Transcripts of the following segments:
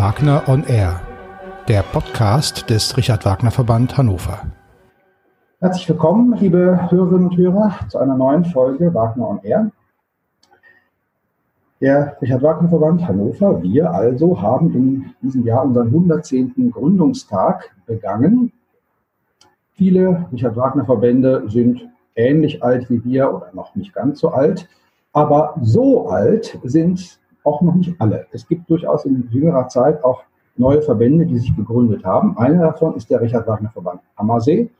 Wagner on Air, der Podcast des Richard Wagner Verband Hannover. Herzlich willkommen, liebe Hörerinnen und Hörer, zu einer neuen Folge Wagner on Air. Der Richard Wagner Verband Hannover, wir also haben in diesem Jahr unseren 110. Gründungstag begangen. Viele Richard Wagner Verbände sind ähnlich alt wie wir oder noch nicht ganz so alt, aber so alt sind auch noch nicht alle. Es gibt durchaus in jüngerer Zeit auch neue Verbände, die sich gegründet haben. Einer davon ist der Richard Wagner Verband Ammersee.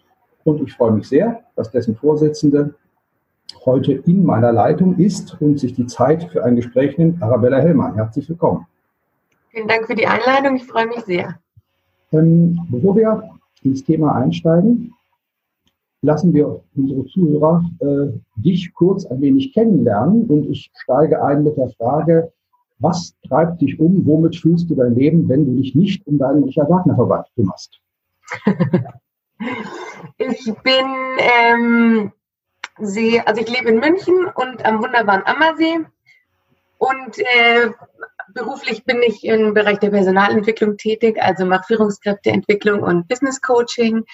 Und ich freue mich sehr, dass dessen Vorsitzende heute in meiner Leitung ist und sich die Zeit für ein Gespräch nimmt. Arabella Hellmann, herzlich willkommen. Vielen Dank für die Einladung. Ich freue mich sehr. Ähm, bevor wir ins Thema einsteigen, lassen wir unsere Zuhörer äh, dich kurz ein wenig kennenlernen und ich steige ein mit der Frage, was treibt dich um? Womit fühlst du dein Leben, wenn du dich nicht um deinen Richard Wagner Verband kümmerst? ich bin ähm, See, also ich lebe in München und am wunderbaren Ammersee und äh, beruflich bin ich im Bereich der Personalentwicklung tätig, also mache Führungskräfteentwicklung und Business Coaching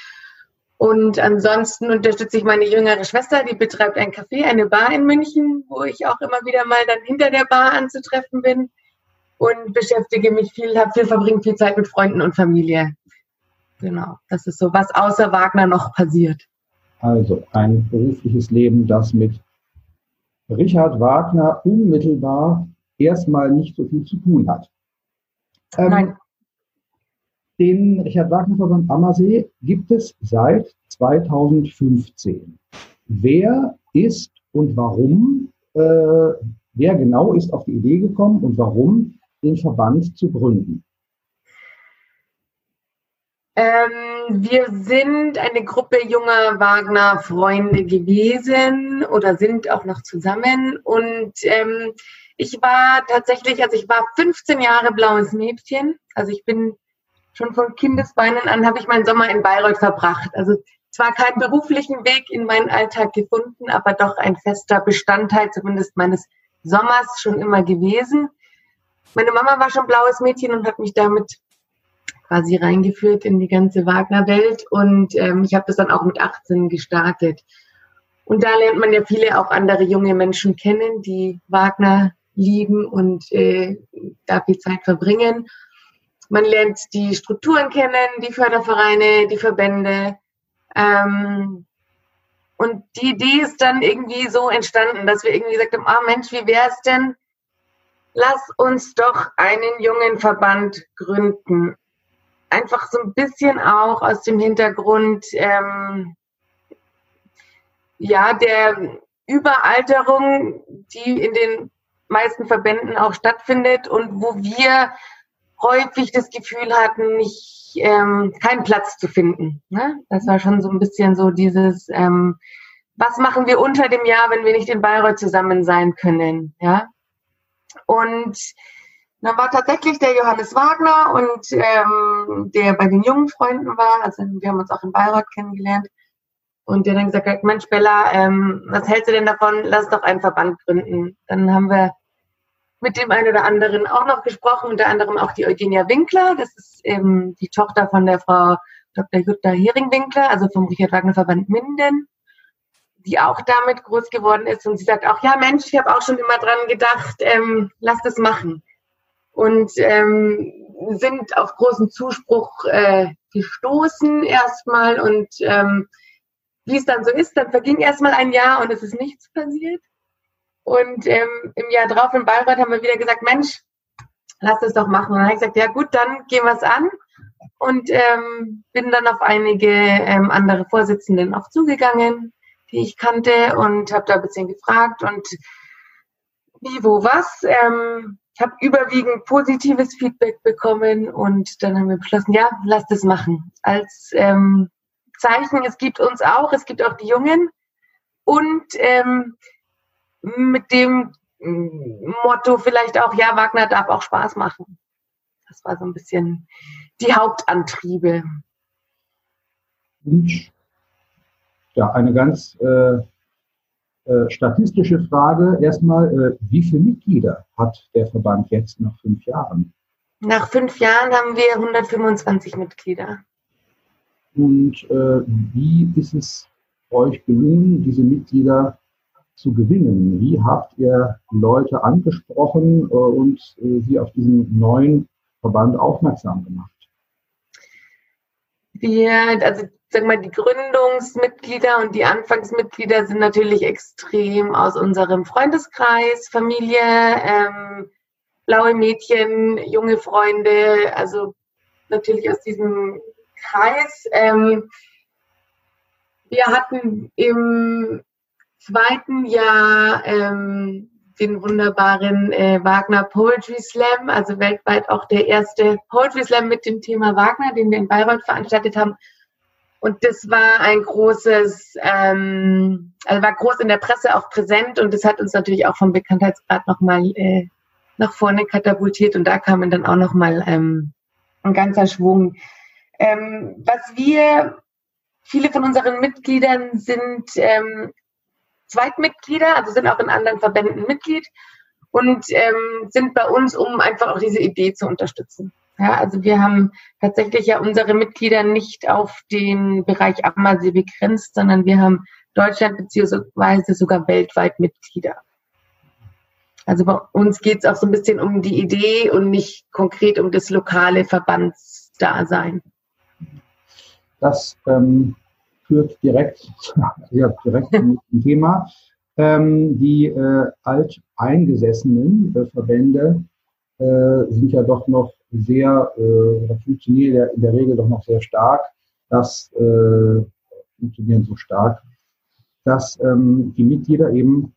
und ansonsten unterstütze ich meine jüngere Schwester, die betreibt ein Café, eine Bar in München, wo ich auch immer wieder mal dann hinter der Bar anzutreffen bin und beschäftige mich viel, habe viel, verbringe viel Zeit mit Freunden und Familie. Genau, das ist so, was außer Wagner noch passiert. Also ein berufliches Leben, das mit Richard Wagner unmittelbar erstmal nicht so viel zu tun hat. Ähm, Nein. Den Richard Wagner Verband Ammersee gibt es seit 2015. Wer ist und warum, äh, wer genau ist auf die Idee gekommen und warum den Verband zu gründen? Ähm, wir sind eine Gruppe junger Wagner-Freunde gewesen oder sind auch noch zusammen. Und ähm, ich war tatsächlich, also ich war 15 Jahre blaues Mädchen. Also ich bin schon von Kindesbeinen an habe ich meinen Sommer in Bayreuth verbracht. Also zwar keinen beruflichen Weg in meinen Alltag gefunden, aber doch ein fester Bestandteil zumindest meines Sommers schon immer gewesen. Meine Mama war schon blaues Mädchen und hat mich damit quasi reingeführt in die ganze Wagner-Welt und ähm, ich habe das dann auch mit 18 gestartet. Und da lernt man ja viele auch andere junge Menschen kennen, die Wagner lieben und äh, da viel Zeit verbringen. Man lernt die Strukturen kennen, die Fördervereine, die Verbände. Ähm, und die Idee ist dann irgendwie so entstanden, dass wir irgendwie gesagt haben, ah Mensch, wie wäre es denn, lass uns doch einen jungen Verband gründen. Einfach so ein bisschen auch aus dem Hintergrund, ähm, ja, der Überalterung, die in den meisten Verbänden auch stattfindet und wo wir häufig das Gefühl hatten, nicht ähm, keinen Platz zu finden. Ne? Das war schon so ein bisschen so dieses, ähm, was machen wir unter dem Jahr, wenn wir nicht in Bayreuth zusammen sein können, ja? Und dann war tatsächlich der Johannes Wagner und ähm, der bei den jungen Freunden war, also wir haben uns auch in Bayreuth kennengelernt, und der dann gesagt hat, Mensch Bella, ähm, was hältst du denn davon? Lass doch einen Verband gründen. Dann haben wir mit dem einen oder anderen auch noch gesprochen, unter anderem auch die Eugenia Winkler. Das ist eben die Tochter von der Frau Dr. Jutta Hering-Winkler, also vom Richard Wagner Verband Minden, die auch damit groß geworden ist. Und sie sagt auch, ja Mensch, ich habe auch schon immer dran gedacht, ähm, lass das machen. Und ähm, sind auf großen Zuspruch äh, gestoßen erstmal. Und ähm, wie es dann so ist, dann verging erstmal ein Jahr und es ist nichts passiert. Und ähm, im Jahr drauf in Bayreuth haben wir wieder gesagt, Mensch, lass es doch machen. Und dann habe ich gesagt, ja gut, dann gehen wir es an. Und ähm, bin dann auf einige ähm, andere Vorsitzenden auch zugegangen, die ich kannte und habe da ein bisschen gefragt und wie, wo, was. Ähm, ich habe überwiegend positives Feedback bekommen und dann haben wir beschlossen, ja, lass das machen. Als ähm, Zeichen, es gibt uns auch, es gibt auch die Jungen und ähm, mit dem mm, Motto vielleicht auch, ja, Wagner darf auch Spaß machen. Das war so ein bisschen die Hauptantriebe. Und ja, eine ganz äh, äh, statistische Frage erstmal, äh, wie viele Mitglieder hat der Verband jetzt nach fünf Jahren? Nach fünf Jahren haben wir 125 Mitglieder. Und äh, wie ist es euch gelungen, diese Mitglieder zu gewinnen? Wie habt ihr Leute angesprochen äh, und äh, sie auf diesen neuen Verband aufmerksam gemacht? Wir, also sag mal, die Gründungsmitglieder und die Anfangsmitglieder sind natürlich extrem aus unserem Freundeskreis, Familie, ähm, blaue Mädchen, junge Freunde, also natürlich aus diesem Kreis. Ähm, wir hatten im zweiten Jahr ähm, den wunderbaren äh, Wagner Poetry Slam, also weltweit auch der erste Poetry Slam mit dem Thema Wagner, den wir in Bayreuth veranstaltet haben. Und das war ein großes, ähm, also war groß in der Presse auch präsent und das hat uns natürlich auch vom Bekanntheitsgrad nochmal äh, nach vorne katapultiert und da kamen dann auch nochmal ähm, ein ganzer Schwung. Ähm, was wir, viele von unseren Mitgliedern sind ähm, Zweitmitglieder, also sind auch in anderen Verbänden Mitglied und ähm, sind bei uns, um einfach auch diese Idee zu unterstützen. Ja, also wir haben tatsächlich ja unsere Mitglieder nicht auf den Bereich Ammersee begrenzt, sondern wir haben Deutschland beziehungsweise sogar weltweit Mitglieder. Also bei uns geht es auch so ein bisschen um die Idee und nicht konkret um das lokale Verbandsdasein. Das ähm, führt direkt, ja, direkt zum Thema. Ähm, die äh, alteingesessenen äh, Verbände äh, sind ja doch noch sehr, äh, funktionieren in der Regel doch noch sehr stark. Das äh, funktionieren so stark, dass ähm, die Mitglieder eben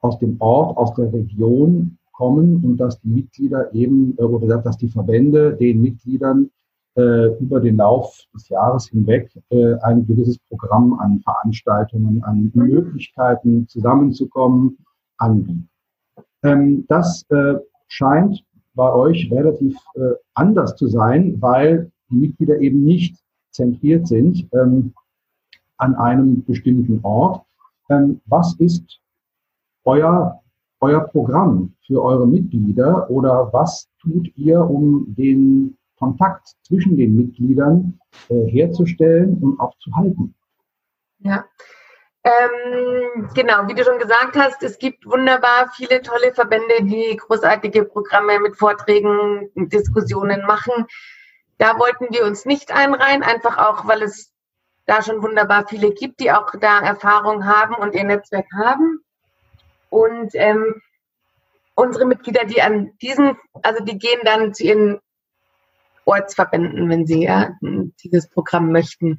aus dem Ort, aus der Region kommen und dass die Mitglieder eben, äh, oder dass die Verbände den Mitgliedern über den Lauf des Jahres hinweg äh, ein gewisses Programm an Veranstaltungen, an Möglichkeiten zusammenzukommen anbieten. Ähm, das äh, scheint bei euch relativ äh, anders zu sein, weil die Mitglieder eben nicht zentriert sind ähm, an einem bestimmten Ort. Ähm, was ist euer, euer Programm für eure Mitglieder oder was tut ihr, um den Kontakt zwischen den Mitgliedern äh, herzustellen und auch zu halten? Ja. Ähm, genau, wie du schon gesagt hast, es gibt wunderbar viele tolle Verbände, die großartige Programme mit Vorträgen, Diskussionen machen. Da wollten wir uns nicht einreihen, einfach auch, weil es da schon wunderbar viele gibt, die auch da Erfahrung haben und ihr Netzwerk haben. Und ähm, unsere Mitglieder, die an diesen, also die gehen dann zu ihren Ortsverbänden, wenn sie ja, dieses Programm möchten.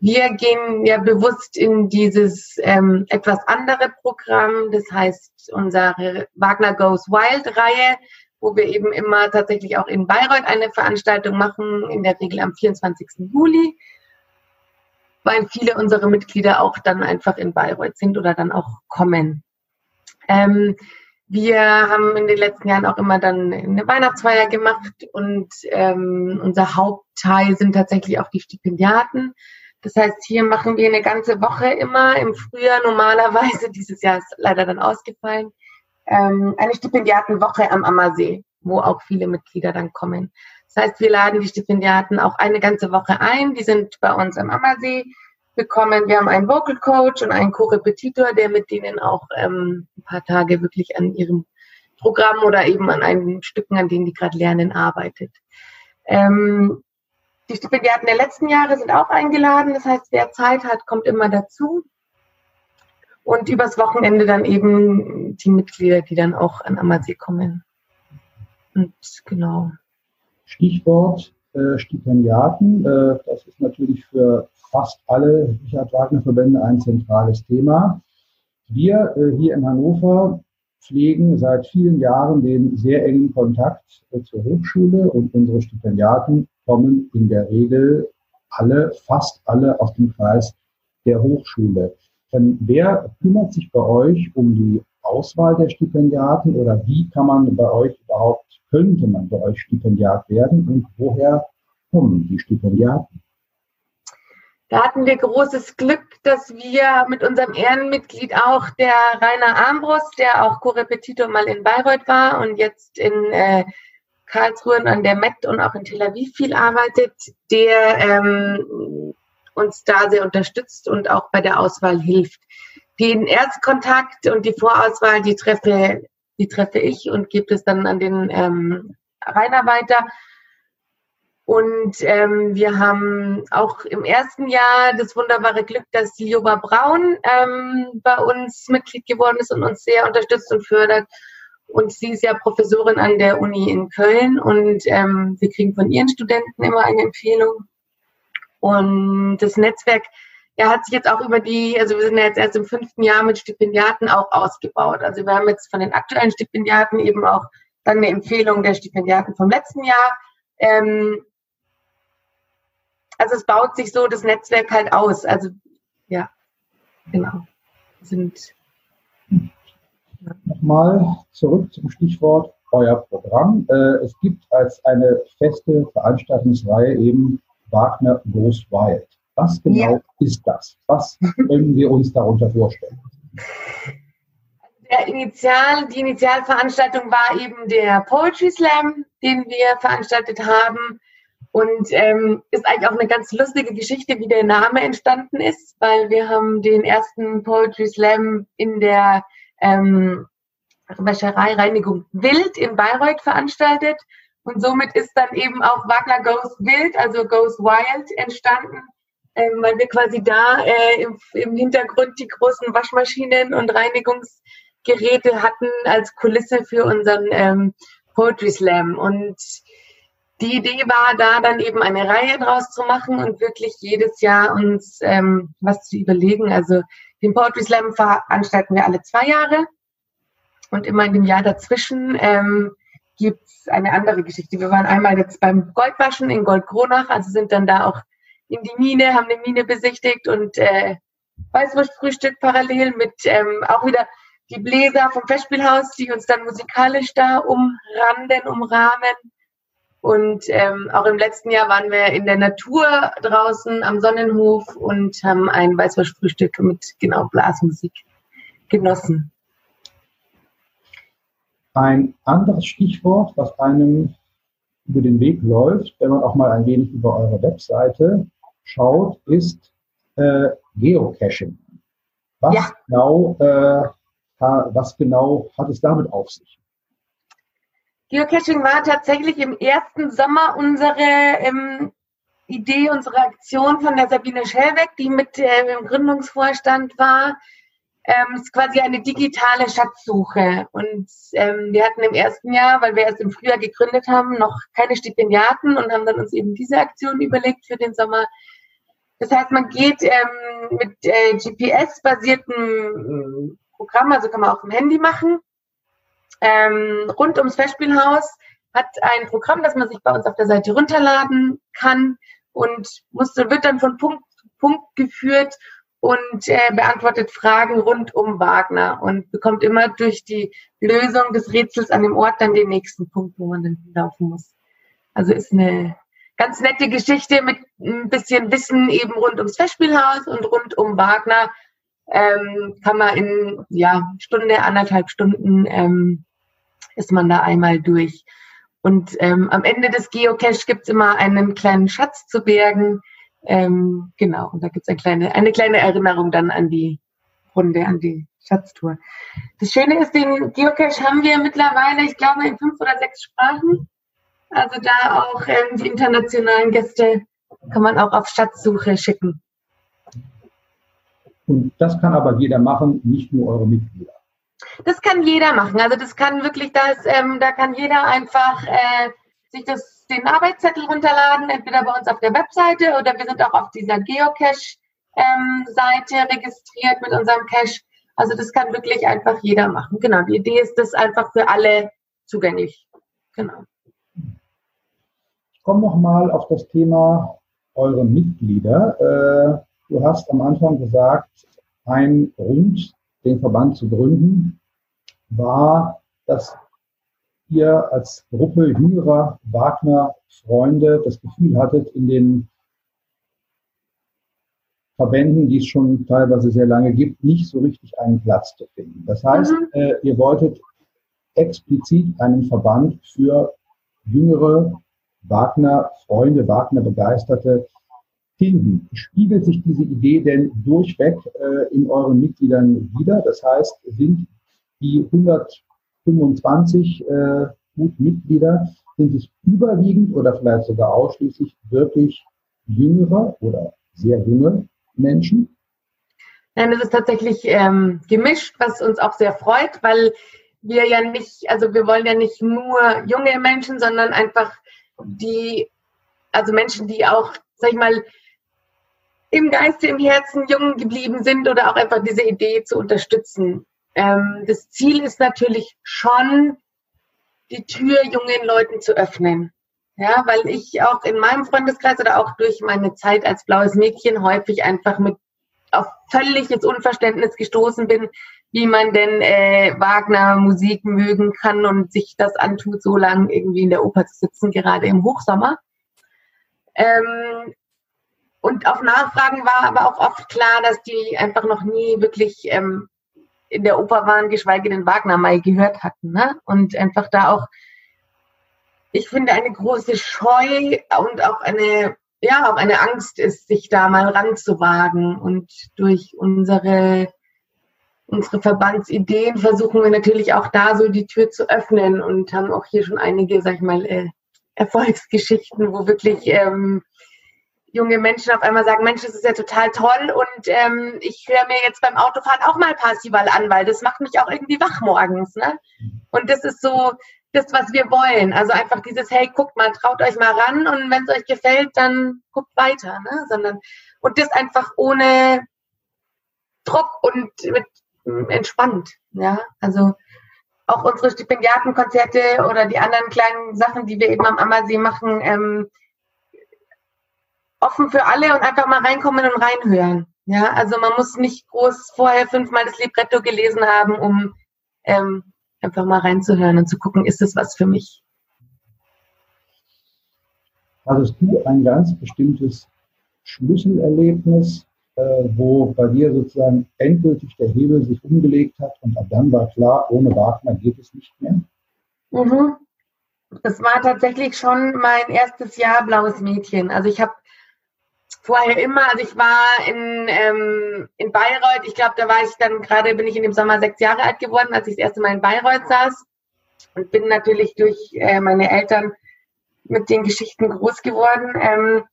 Wir gehen ja bewusst in dieses ähm, etwas andere Programm, das heißt unsere Wagner Goes Wild Reihe, wo wir eben immer tatsächlich auch in Bayreuth eine Veranstaltung machen, in der Regel am 24. Juli, weil viele unserer Mitglieder auch dann einfach in Bayreuth sind oder dann auch kommen. Ähm, wir haben in den letzten Jahren auch immer dann eine Weihnachtsfeier gemacht und ähm, unser Hauptteil sind tatsächlich auch die Stipendiaten. Das heißt, hier machen wir eine ganze Woche immer im Frühjahr normalerweise, dieses Jahr ist leider dann ausgefallen, ähm, eine Stipendiatenwoche am Ammersee, wo auch viele Mitglieder dann kommen. Das heißt, wir laden die Stipendiaten auch eine ganze Woche ein. Die sind bei uns am Ammersee bekommen. Wir haben einen Vocal Coach und einen Co-Repetitor, der mit denen auch ähm, ein paar Tage wirklich an ihrem Programm oder eben an einen Stücken, an denen die gerade lernen, arbeitet. Ähm, die Stipendiaten der letzten Jahre sind auch eingeladen. Das heißt, wer Zeit hat, kommt immer dazu. Und übers Wochenende dann eben die Mitglieder, die dann auch an Ammersee kommen. Und genau. Stichwort äh, Stipendiaten. Äh, das ist natürlich für fast alle Richard Wagner Verbände ein zentrales Thema. Wir äh, hier in Hannover pflegen seit vielen Jahren den sehr engen Kontakt äh, zur Hochschule und unsere Stipendiaten kommen in der Regel alle, fast alle aus dem Kreis der Hochschule. Denn wer kümmert sich bei euch um die Auswahl der Stipendiaten oder wie kann man bei euch überhaupt, könnte man bei euch Stipendiat werden und woher kommen die Stipendiaten? Da hatten wir großes Glück, dass wir mit unserem Ehrenmitglied auch der Rainer Armbrust, der auch Co-Repetitor mal in Bayreuth war und jetzt in äh, Karlsruhe und an der Met und auch in Tel Aviv viel arbeitet, der ähm, uns da sehr unterstützt und auch bei der Auswahl hilft. Den Erstkontakt und die Vorauswahl, die treffe, die treffe ich und gebe es dann an den ähm, Rainer weiter. Und ähm, wir haben auch im ersten Jahr das wunderbare Glück, dass Joba Braun ähm, bei uns Mitglied geworden ist und uns sehr unterstützt und fördert. Und sie ist ja Professorin an der Uni in Köln und ähm, wir kriegen von ihren Studenten immer eine Empfehlung. Und das Netzwerk ja, hat sich jetzt auch über die, also wir sind ja jetzt erst im fünften Jahr mit Stipendiaten auch ausgebaut. Also wir haben jetzt von den aktuellen Stipendiaten eben auch dann eine Empfehlung der Stipendiaten vom letzten Jahr. Ähm, also es baut sich so das Netzwerk halt aus. Also ja, genau. Sind Nochmal zurück zum Stichwort euer Programm. Äh, es gibt als eine feste Veranstaltungsreihe eben Wagner Goes Wild. Was genau ja. ist das? Was können wir uns darunter vorstellen? Der Initial, die Initialveranstaltung war eben der Poetry Slam, den wir veranstaltet haben. Und ähm, ist eigentlich auch eine ganz lustige Geschichte, wie der Name entstanden ist, weil wir haben den ersten Poetry Slam in der ähm, Wäscherei Reinigung Wild in Bayreuth veranstaltet. Und somit ist dann eben auch Wagner Goes Wild, also Goes Wild entstanden, ähm, weil wir quasi da äh, im, im Hintergrund die großen Waschmaschinen und Reinigungsgeräte hatten als Kulisse für unseren ähm, Poetry Slam. Und die Idee war da dann eben eine Reihe draus zu machen und wirklich jedes Jahr uns ähm, was zu überlegen. Also den Poetry Slam veranstalten wir alle zwei Jahre und immer in dem Jahr dazwischen ähm, gibt es eine andere Geschichte. Wir waren einmal jetzt beim Goldwaschen in Goldkronach, also sind dann da auch in die Mine, haben eine Mine besichtigt und äh, Weißwurstfrühstück parallel mit ähm, auch wieder die Bläser vom Festspielhaus, die uns dann musikalisch da umranden, umrahmen. Und ähm, auch im letzten Jahr waren wir in der Natur draußen am Sonnenhof und haben ein Weißwurstfrühstück mit genau Blasmusik genossen. Ein anderes Stichwort, was einem über den Weg läuft, wenn man auch mal ein wenig über eure Webseite schaut, ist äh, Geocaching. Was, ja. genau, äh, was genau hat es damit auf sich? Geocaching war tatsächlich im ersten Sommer unsere ähm, Idee, unsere Aktion von der Sabine Schellbeck, die mit äh, im Gründungsvorstand war. Ähm, ist quasi eine digitale Schatzsuche. Und ähm, wir hatten im ersten Jahr, weil wir erst im Frühjahr gegründet haben, noch keine Stipendiaten und haben dann uns eben diese Aktion überlegt für den Sommer. Das heißt, man geht ähm, mit äh, GPS-basierten Programm, also kann man auch im Handy machen, ähm, rund ums Festspielhaus hat ein Programm, das man sich bei uns auf der Seite runterladen kann und muss, wird dann von Punkt zu Punkt geführt und äh, beantwortet Fragen rund um Wagner und bekommt immer durch die Lösung des Rätsels an dem Ort dann den nächsten Punkt, wo man dann laufen muss. Also ist eine ganz nette Geschichte mit ein bisschen Wissen eben rund ums Festspielhaus und rund um Wagner. Ähm, kann man in ja Stunde, anderthalb Stunden ähm, ist man da einmal durch. Und ähm, am Ende des Geocache gibt es immer einen kleinen Schatz zu bergen. Ähm, genau, und da gibt es eine kleine, eine kleine Erinnerung dann an die Runde, an die Schatztour. Das Schöne ist, den Geocache haben wir mittlerweile, ich glaube, in fünf oder sechs Sprachen. Also da auch ähm, die internationalen Gäste kann man auch auf Schatzsuche schicken. Und das kann aber jeder machen, nicht nur eure Mitglieder. Das kann jeder machen. Also das kann wirklich das, ähm, da kann jeder einfach äh, sich das, den Arbeitszettel runterladen, entweder bei uns auf der Webseite oder wir sind auch auf dieser Geocache-Seite ähm, registriert mit unserem Cache. Also das kann wirklich einfach jeder machen. Genau. Die Idee ist, das einfach für alle zugänglich. Genau. Ich komme nochmal auf das Thema eure Mitglieder. Äh, du hast am Anfang gesagt, ein Grund, den Verband zu gründen, war, dass ihr als Gruppe jüngerer Wagner-Freunde das Gefühl hattet, in den Verbänden, die es schon teilweise sehr lange gibt, nicht so richtig einen Platz zu finden. Das heißt, mhm. äh, ihr wolltet explizit einen Verband für jüngere Wagner-Freunde, Wagner-Begeisterte finden. Spiegelt sich diese Idee denn durchweg äh, in euren Mitgliedern wieder? Das heißt, sind die 125 äh, gut Mitglieder, sind es überwiegend oder vielleicht sogar ausschließlich wirklich jüngere oder sehr junge Menschen? Nein, es ist tatsächlich ähm, gemischt, was uns auch sehr freut, weil wir ja nicht, also wir wollen ja nicht nur junge Menschen, sondern einfach die, also Menschen, die auch, sag ich mal, im Geiste, im Herzen jung geblieben sind oder auch einfach diese Idee zu unterstützen. Ähm, das Ziel ist natürlich schon, die Tür jungen Leuten zu öffnen. Ja, weil ich auch in meinem Freundeskreis oder auch durch meine Zeit als blaues Mädchen häufig einfach mit auf völliges Unverständnis gestoßen bin, wie man denn äh, Wagner Musik mögen kann und sich das antut, so lange irgendwie in der Oper zu sitzen, gerade im Hochsommer. Ähm, und auf Nachfragen war aber auch oft klar, dass die einfach noch nie wirklich ähm, in der Oper waren, geschweige denn Wagner mal gehört hatten. Ne? Und einfach da auch, ich finde, eine große Scheu und auch eine ja auch eine Angst ist, sich da mal ranzuwagen. Und durch unsere, unsere Verbandsideen versuchen wir natürlich auch da so die Tür zu öffnen und haben auch hier schon einige, sag ich mal, äh, Erfolgsgeschichten, wo wirklich ähm, junge Menschen auf einmal sagen, Mensch, das ist ja total toll und ähm, ich höre mir jetzt beim Autofahren auch mal Passival an, weil das macht mich auch irgendwie wach morgens. Ne? Und das ist so, das, was wir wollen. Also einfach dieses, hey, guckt mal, traut euch mal ran und wenn es euch gefällt, dann guckt weiter. Ne? Sondern, und das einfach ohne Druck und mit, entspannt. Ja, also auch unsere Stipendiatenkonzerte oder die anderen kleinen Sachen, die wir eben am Ammersee machen, ähm, offen für alle und einfach mal reinkommen und reinhören. Ja, also man muss nicht groß vorher fünfmal das Libretto gelesen haben, um ähm, einfach mal reinzuhören und zu gucken, ist das was für mich? Hattest du ein ganz bestimmtes Schlüsselerlebnis, äh, wo bei dir sozusagen endgültig der Hebel sich umgelegt hat und ab dann war klar, ohne Wagner geht es nicht mehr? Mhm. Das war tatsächlich schon mein erstes Jahr Blaues Mädchen. Also ich habe vorher immer, also ich war in, ähm, in Bayreuth, ich glaube, da war ich dann gerade, bin ich in dem Sommer sechs Jahre alt geworden, als ich das erste Mal in Bayreuth saß und bin natürlich durch äh, meine Eltern mit den Geschichten groß geworden. Ähm,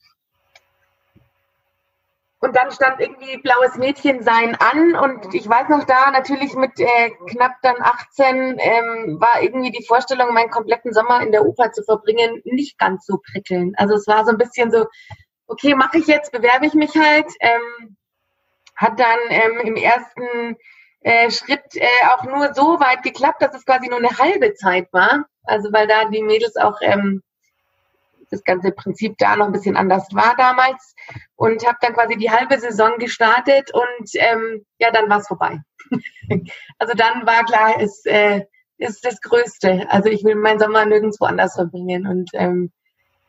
und dann stand irgendwie blaues Mädchen sein an und ich weiß noch da, natürlich mit äh, knapp dann 18 ähm, war irgendwie die Vorstellung, meinen kompletten Sommer in der Oper zu verbringen, nicht ganz so prickelnd. Also es war so ein bisschen so, okay, mache ich jetzt, bewerbe ich mich halt. Ähm, hat dann ähm, im ersten äh, Schritt äh, auch nur so weit geklappt, dass es quasi nur eine halbe Zeit war. Also weil da die Mädels auch ähm, das ganze Prinzip da noch ein bisschen anders war damals und habe dann quasi die halbe Saison gestartet und ähm, ja, dann war es vorbei. also dann war klar, es äh, ist das Größte. Also ich will meinen Sommer nirgendwo anders verbringen und ähm,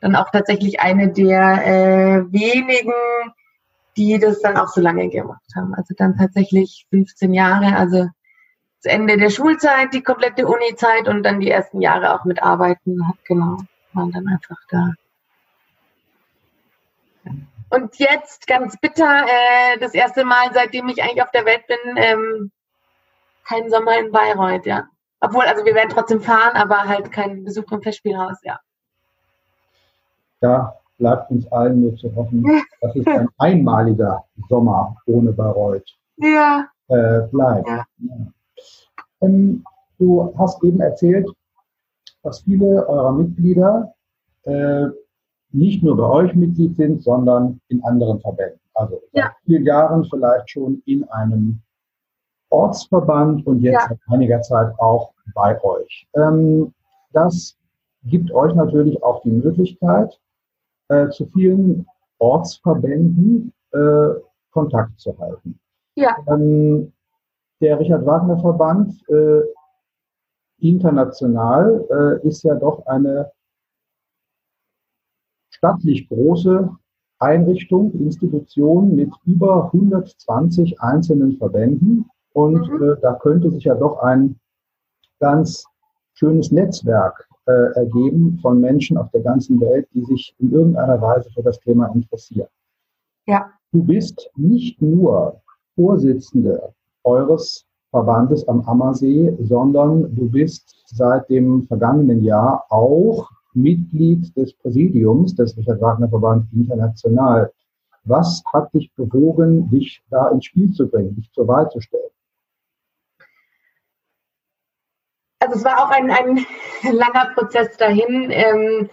dann auch tatsächlich eine der äh, wenigen, die das dann auch so lange gemacht haben. Also dann tatsächlich 15 Jahre, also das Ende der Schulzeit, die komplette Uni-Zeit und dann die ersten Jahre auch mit Arbeiten, genau, waren dann einfach da. Und jetzt ganz bitter, äh, das erste Mal, seitdem ich eigentlich auf der Welt bin, ähm, kein Sommer in Bayreuth, ja. Obwohl, also wir werden trotzdem fahren, aber halt kein Besuch im Festspielhaus, ja da bleibt uns allen nur zu hoffen, dass es ein einmaliger Sommer ohne Bayreuth ja. äh, bleibt. Ja. Ja. Ähm, du hast eben erzählt, dass viele eurer Mitglieder äh, nicht nur bei euch Mitglied sind, sondern in anderen Verbänden. Also seit vielen Jahren vielleicht schon in einem Ortsverband und jetzt seit einiger Zeit auch bei euch. Ähm, das gibt euch natürlich auch die Möglichkeit, äh, zu vielen Ortsverbänden äh, Kontakt zu halten. Ja. Ähm, der Richard Wagner Verband äh, international äh, ist ja doch eine stattlich große Einrichtung, Institution mit über 120 einzelnen Verbänden. Und mhm. äh, da könnte sich ja doch ein ganz schönes Netzwerk äh, ergeben von Menschen auf der ganzen Welt, die sich in irgendeiner Weise für das Thema interessieren. Ja. Du bist nicht nur Vorsitzende eures Verbandes am Ammersee, sondern du bist seit dem vergangenen Jahr auch Mitglied des Präsidiums des Richard Wagner Verband International. Was hat dich bewogen, dich da ins Spiel zu bringen, dich zur Wahl zu stellen? Also es war auch ein, ein langer Prozess dahin. Ähm,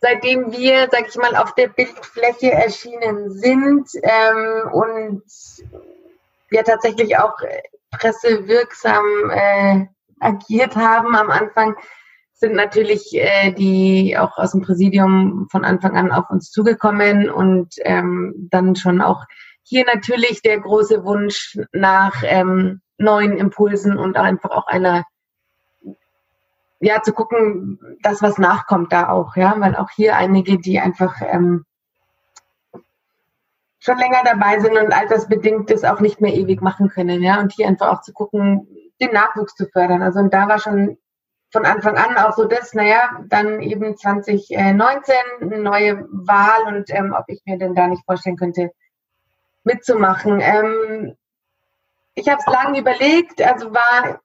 seitdem wir, sag ich mal, auf der Bildfläche erschienen sind ähm, und wir tatsächlich auch pressewirksam äh, agiert haben am Anfang, sind natürlich äh, die auch aus dem Präsidium von Anfang an auf uns zugekommen und ähm, dann schon auch hier natürlich der große Wunsch nach ähm, neuen Impulsen und einfach auch einer ja zu gucken, dass was nachkommt da auch, ja, weil auch hier einige, die einfach ähm, schon länger dabei sind und altersbedingt das auch nicht mehr ewig machen können, ja, und hier einfach auch zu gucken, den Nachwuchs zu fördern. Also und da war schon von Anfang an auch so das, naja, dann eben 2019 eine neue Wahl und ähm, ob ich mir denn da nicht vorstellen könnte, mitzumachen. Ähm, ich habe es lange überlegt, also war,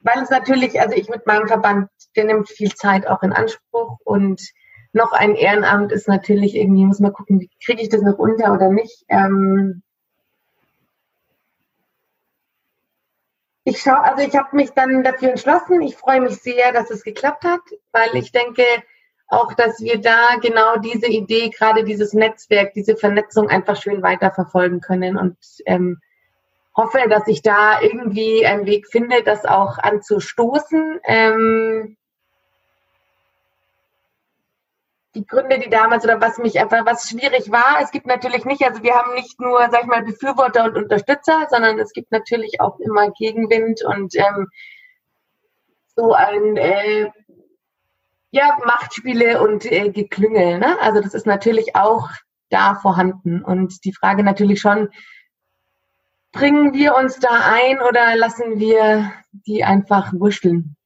weil es natürlich, also ich mit meinem Verband, der nimmt viel Zeit auch in Anspruch und noch ein Ehrenamt ist natürlich irgendwie, muss man gucken, wie kriege ich das noch unter oder nicht. Ähm, Ich schaue, also ich habe mich dann dafür entschlossen. Ich freue mich sehr, dass es geklappt hat, weil ich denke auch, dass wir da genau diese Idee, gerade dieses Netzwerk, diese Vernetzung einfach schön weiterverfolgen können und ähm, hoffe, dass ich da irgendwie einen Weg finde, das auch anzustoßen. Ähm, die Gründe, die damals oder was mich einfach, was schwierig war, es gibt natürlich nicht, also wir haben nicht nur, sag ich mal, Befürworter und Unterstützer, sondern es gibt natürlich auch immer Gegenwind und ähm, so ein äh, ja, Machtspiele und äh, Geklüngel. Ne? Also das ist natürlich auch da vorhanden. Und die Frage natürlich schon, bringen wir uns da ein oder lassen wir die einfach wursteln?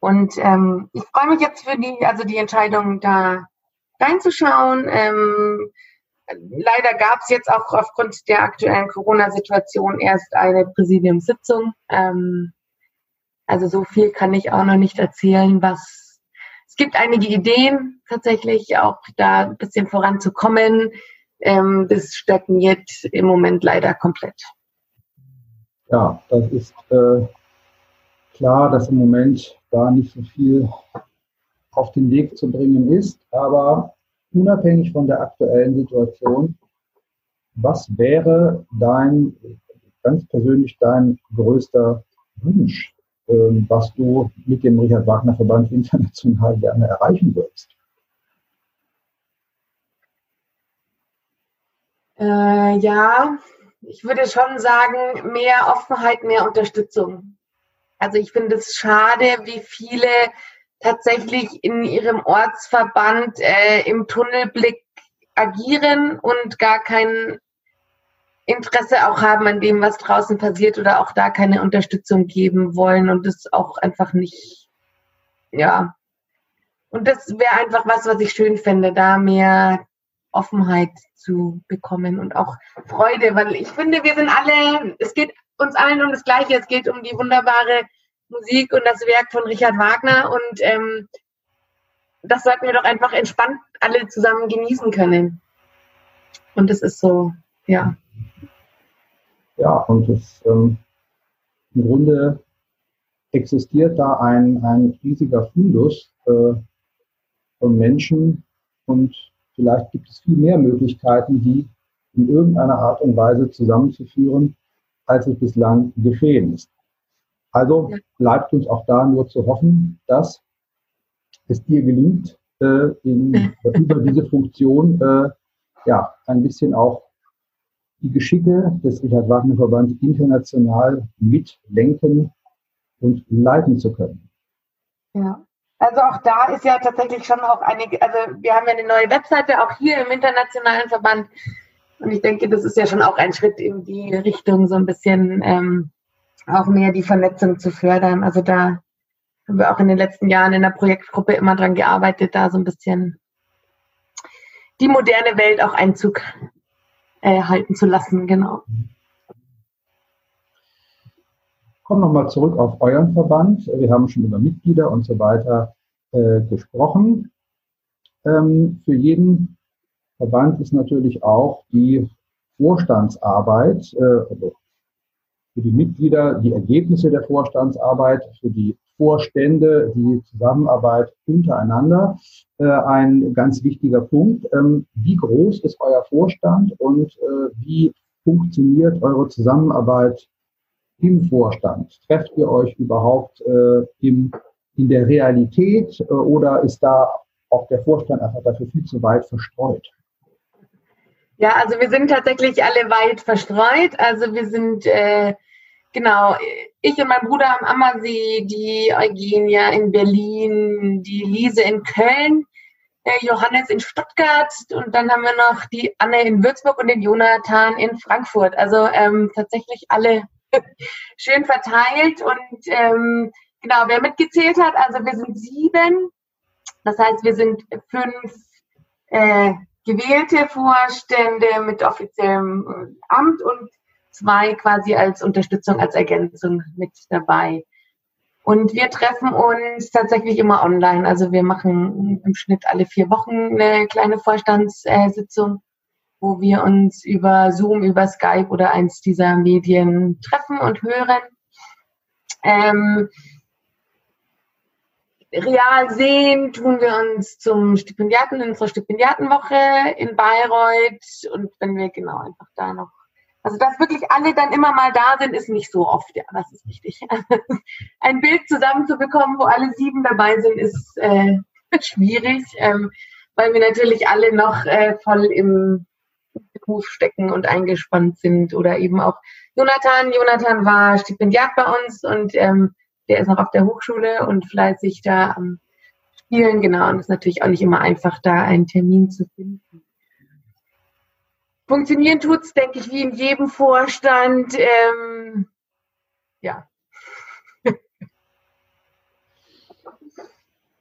Und ähm, ich freue mich jetzt für die, also die Entscheidung da reinzuschauen. Ähm, leider gab es jetzt auch aufgrund der aktuellen Corona-Situation erst eine Präsidiumssitzung. Ähm, also so viel kann ich auch noch nicht erzählen, was es gibt einige Ideen tatsächlich auch da ein bisschen voranzukommen. Ähm, das stagniert im Moment leider komplett. Ja, das ist äh, klar, dass im Moment da nicht so viel auf den Weg zu bringen ist. Aber unabhängig von der aktuellen Situation, was wäre dein, ganz persönlich dein größter Wunsch, ähm, was du mit dem Richard Wagner Verband international gerne erreichen würdest? Äh, ja, ich würde schon sagen, mehr Offenheit, mehr Unterstützung. Also ich finde es schade, wie viele tatsächlich in ihrem Ortsverband äh, im Tunnelblick agieren und gar kein Interesse auch haben an dem, was draußen passiert oder auch da keine Unterstützung geben wollen und das auch einfach nicht, ja. Und das wäre einfach was, was ich schön fände, da mehr Offenheit zu bekommen und auch Freude, weil ich finde, wir sind alle, es geht uns allen um das Gleiche. Es geht um die wunderbare Musik und das Werk von Richard Wagner und ähm, das sollten wir doch einfach entspannt alle zusammen genießen können. Und das ist so, ja. Ja, und das, ähm, im Grunde existiert da ein, ein riesiger Fundus äh, von Menschen und vielleicht gibt es viel mehr Möglichkeiten, die in irgendeiner Art und Weise zusammenzuführen, als es bislang geschehen ist. Also bleibt uns auch da nur zu hoffen, dass es dir gelingt, äh, in, über diese Funktion äh, ja ein bisschen auch die Geschicke des Richard Wagner Verband international mitlenken und leiten zu können. Ja. Also auch da ist ja tatsächlich schon auch einige, also wir haben ja eine neue Webseite auch hier im internationalen Verband und ich denke, das ist ja schon auch ein Schritt in die Richtung, so ein bisschen ähm, auch mehr die Vernetzung zu fördern. Also da haben wir auch in den letzten Jahren in der Projektgruppe immer dran gearbeitet, da so ein bisschen die moderne Welt auch Einzug äh, halten zu lassen, genau. Kommen nochmal zurück auf euren Verband. Wir haben schon über Mitglieder und so weiter äh, gesprochen. Ähm, für jeden Verband ist natürlich auch die Vorstandsarbeit, äh, also für die Mitglieder die Ergebnisse der Vorstandsarbeit, für die Vorstände die Zusammenarbeit untereinander äh, ein ganz wichtiger Punkt. Ähm, wie groß ist euer Vorstand und äh, wie funktioniert eure Zusammenarbeit im Vorstand? Trefft ihr euch überhaupt äh, im, in der Realität äh, oder ist da auch der Vorstand einfach dafür viel zu weit verstreut? Ja, also wir sind tatsächlich alle weit verstreut. Also wir sind äh, genau ich und mein Bruder am Ammersee, die Eugenia in Berlin, die Lise in Köln, der Johannes in Stuttgart und dann haben wir noch die Anne in Würzburg und den Jonathan in Frankfurt. Also ähm, tatsächlich alle schön verteilt und ähm, genau, wer mitgezählt hat, also wir sind sieben. Das heißt, wir sind fünf äh, gewählte Vorstände mit offiziellem äh, Amt und zwei quasi als Unterstützung, als Ergänzung mit dabei. Und wir treffen uns tatsächlich immer online. Also wir machen im Schnitt alle vier Wochen eine kleine Vorstandssitzung, wo wir uns über Zoom, über Skype oder eins dieser Medien treffen und hören. Ähm, real sehen tun wir uns zum Stipendiaten in unserer Stipendiatenwoche in Bayreuth und wenn wir genau einfach da noch also dass wirklich alle dann immer mal da sind, ist nicht so oft. Ja, das ist richtig. Ein Bild zusammenzubekommen, wo alle sieben dabei sind, ist äh, schwierig, ähm, weil wir natürlich alle noch äh, voll im Beruf stecken und eingespannt sind. Oder eben auch Jonathan. Jonathan war Stipendiat bei uns und ähm, der ist noch auf der Hochschule und fleißig da am Spielen. Genau, und es ist natürlich auch nicht immer einfach, da einen Termin zu finden. Funktionieren tut es, denke ich, wie in jedem Vorstand. Ähm, ja.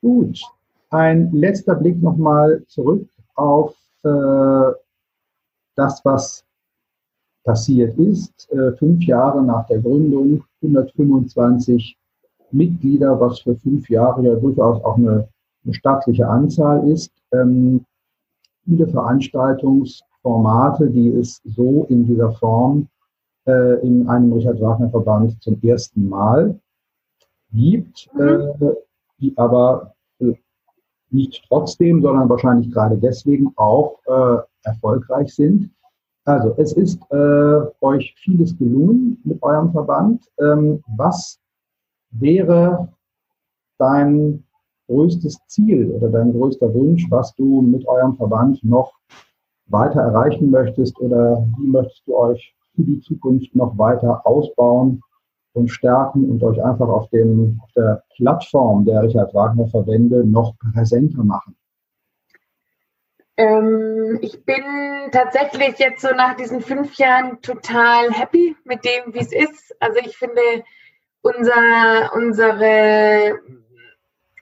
Gut. Ein letzter Blick nochmal zurück auf äh, das, was passiert ist. Äh, fünf Jahre nach der Gründung, 125 Mitglieder, was für fünf Jahre ja durchaus auch eine, eine stattliche Anzahl ist. Ähm, viele Veranstaltungs- Formate, die es so in dieser Form äh, in einem Richard Wagner Verband zum ersten Mal gibt, mhm. äh, die aber äh, nicht trotzdem, sondern wahrscheinlich gerade deswegen auch äh, erfolgreich sind. Also es ist äh, euch vieles gelungen mit eurem Verband. Ähm, was wäre dein größtes Ziel oder dein größter Wunsch, was du mit eurem Verband noch weiter erreichen möchtest oder wie möchtest du euch für die Zukunft noch weiter ausbauen und stärken und euch einfach auf, dem, auf der Plattform der Richard Wagner Verbände noch präsenter machen? Ähm, ich bin tatsächlich jetzt so nach diesen fünf Jahren total happy mit dem, wie es ist. Also ich finde, unser, unsere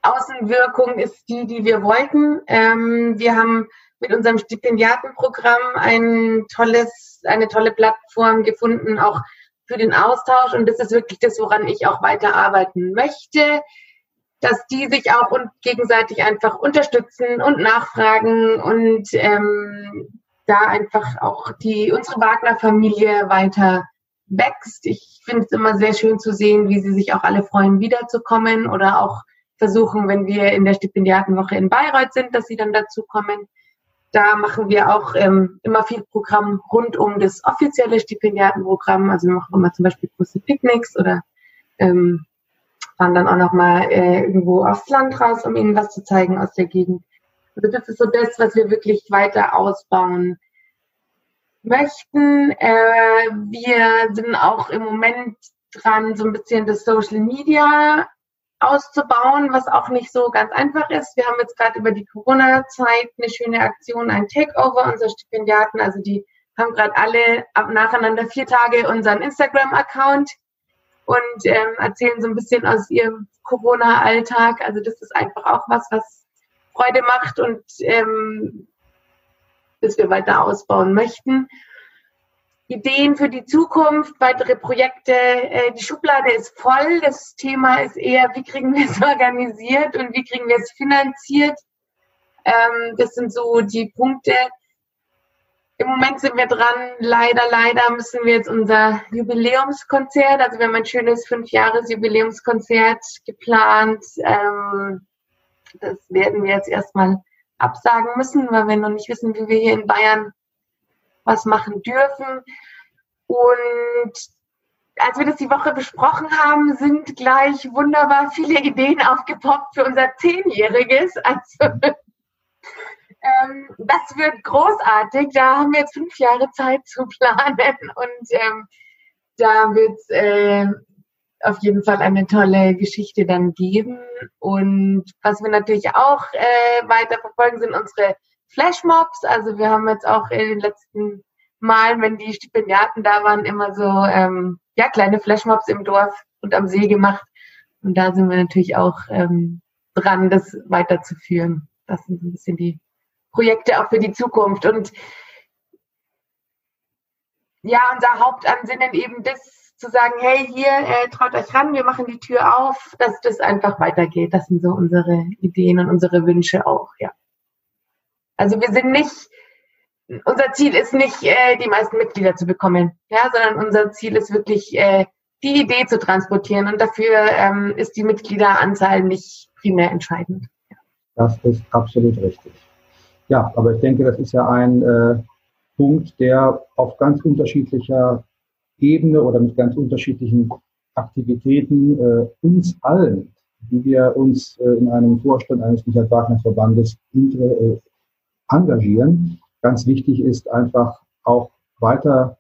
Außenwirkung ist die, die wir wollten. Ähm, wir haben mit unserem Stipendiatenprogramm ein tolles, eine tolle Plattform gefunden, auch für den Austausch. Und das ist wirklich das, woran ich auch weiter arbeiten möchte, dass die sich auch und gegenseitig einfach unterstützen und nachfragen und ähm, da einfach auch die unsere Wagner-Familie weiter wächst. Ich finde es immer sehr schön zu sehen, wie sie sich auch alle freuen, wiederzukommen oder auch versuchen, wenn wir in der Stipendiatenwoche in Bayreuth sind, dass sie dann dazu kommen. Da machen wir auch ähm, immer viel Programm rund um das offizielle Stipendiatenprogramm. Also wir machen immer zum Beispiel große Picknicks oder ähm, fahren dann auch nochmal äh, irgendwo aufs Land raus, um ihnen was zu zeigen aus der Gegend. Also das ist so das, was wir wirklich weiter ausbauen möchten. Äh, wir sind auch im Moment dran, so ein bisschen das Social Media auszubauen, was auch nicht so ganz einfach ist. Wir haben jetzt gerade über die Corona-Zeit eine schöne Aktion, ein Takeover unserer Stipendiaten. Also die haben gerade alle nacheinander vier Tage unseren Instagram-Account und ähm, erzählen so ein bisschen aus ihrem Post-Corona-Alltag. Also das ist einfach auch was, was Freude macht und ähm, das wir weiter ausbauen möchten. Ideen für die Zukunft, weitere Projekte. Äh, die Schublade ist voll. Das Thema ist eher, wie kriegen wir es organisiert und wie kriegen wir es finanziert. Ähm, das sind so die Punkte. Im Moment sind wir dran. Leider, leider müssen wir jetzt unser Jubiläumskonzert, also wir haben ein schönes Fünfjahres-Jubiläumskonzert geplant. Ähm, das werden wir jetzt erstmal absagen müssen, weil wir noch nicht wissen, wie wir hier in Bayern was machen dürfen. Und als wir das die Woche besprochen haben, sind gleich wunderbar viele Ideen aufgepoppt für unser Zehnjähriges. Also ähm, das wird großartig. Da haben wir jetzt fünf Jahre Zeit zu planen und ähm, da wird es äh, auf jeden Fall eine tolle Geschichte dann geben. Und was wir natürlich auch äh, weiter verfolgen, sind unsere Flashmobs. Also wir haben jetzt auch in den letzten Malen, wenn die Stipendiaten da waren, immer so ähm, ja kleine Flashmobs im Dorf und am See gemacht. Und da sind wir natürlich auch ähm, dran, das weiterzuführen. Das sind so ein bisschen die Projekte auch für die Zukunft. Und ja, unser Hauptansinnen eben das zu sagen, hey, hier, äh, traut euch ran, wir machen die Tür auf, dass das einfach weitergeht. Das sind so unsere Ideen und unsere Wünsche auch, ja. Also wir sind nicht, unser Ziel ist nicht, äh, die meisten Mitglieder zu bekommen, ja, sondern unser Ziel ist wirklich, äh, die Idee zu transportieren und dafür ähm, ist die Mitgliederanzahl nicht primär entscheidend. Das ist absolut richtig. Ja, aber ich denke, das ist ja ein äh, Punkt, der auf ganz unterschiedlicher Ebene oder mit ganz unterschiedlichen Aktivitäten äh, uns allen, die wir uns äh, in einem Vorstand eines Richard Wagner Verbandes äh, engagieren, ganz wichtig ist, einfach auch weiter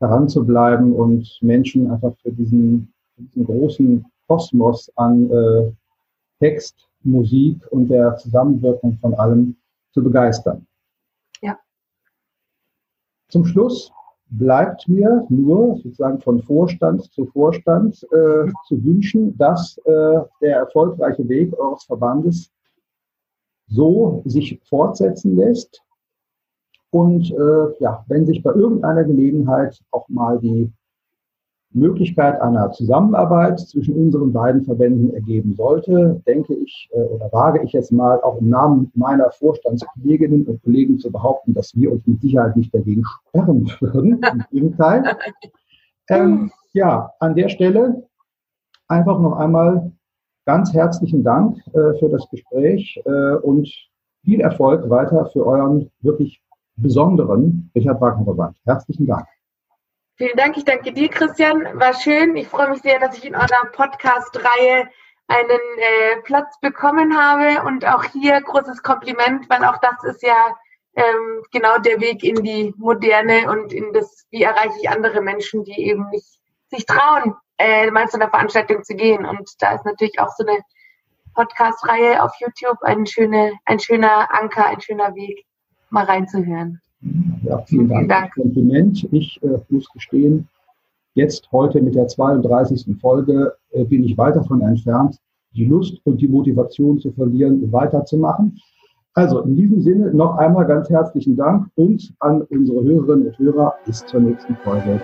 daran zu bleiben und Menschen einfach für diesen, diesen großen Kosmos an äh, Text, Musik und der Zusammenwirkung von allem zu begeistern. Ja. Zum Schluss bleibt mir nur sozusagen von Vorstand zu Vorstand äh, zu wünschen, dass äh, der erfolgreiche Weg eures Verbandes so sich fortsetzen lässt und äh, ja, wenn sich bei irgendeiner Gelegenheit auch mal die Möglichkeit einer Zusammenarbeit zwischen unseren beiden Verbänden ergeben sollte, denke ich äh, oder wage ich jetzt mal auch im Namen meiner Vorstandskolleginnen und Kollegen zu behaupten, dass wir uns mit Sicherheit nicht dagegen sperren würden. Im Gegenteil. Ähm, ja, an der Stelle einfach noch einmal ganz herzlichen Dank äh, für das Gespräch äh, und viel Erfolg weiter für euren wirklich besonderen Richard Wagner Verband. Herzlichen Dank. Vielen Dank. Ich danke dir, Christian. War schön. Ich freue mich sehr, dass ich in eurer Podcast-Reihe einen äh, Platz bekommen habe. Und auch hier großes Kompliment, weil auch das ist ja ähm, genau der Weg in die Moderne und in das, wie erreiche ich andere Menschen, die eben nicht sich trauen, äh, mal zu einer Veranstaltung zu gehen. Und da ist natürlich auch so eine Podcast-Reihe auf YouTube ein, schöne, ein schöner Anker, ein schöner Weg, mal reinzuhören. Ja, vielen Dank. Vielen Dank. Kompliment. Ich äh, muss gestehen, jetzt heute mit der 32. Folge äh, bin ich weit davon entfernt, die Lust und die Motivation zu verlieren, weiterzumachen. Also in diesem Sinne noch einmal ganz herzlichen Dank und an unsere Hörerinnen und Hörer bis zur nächsten Folge.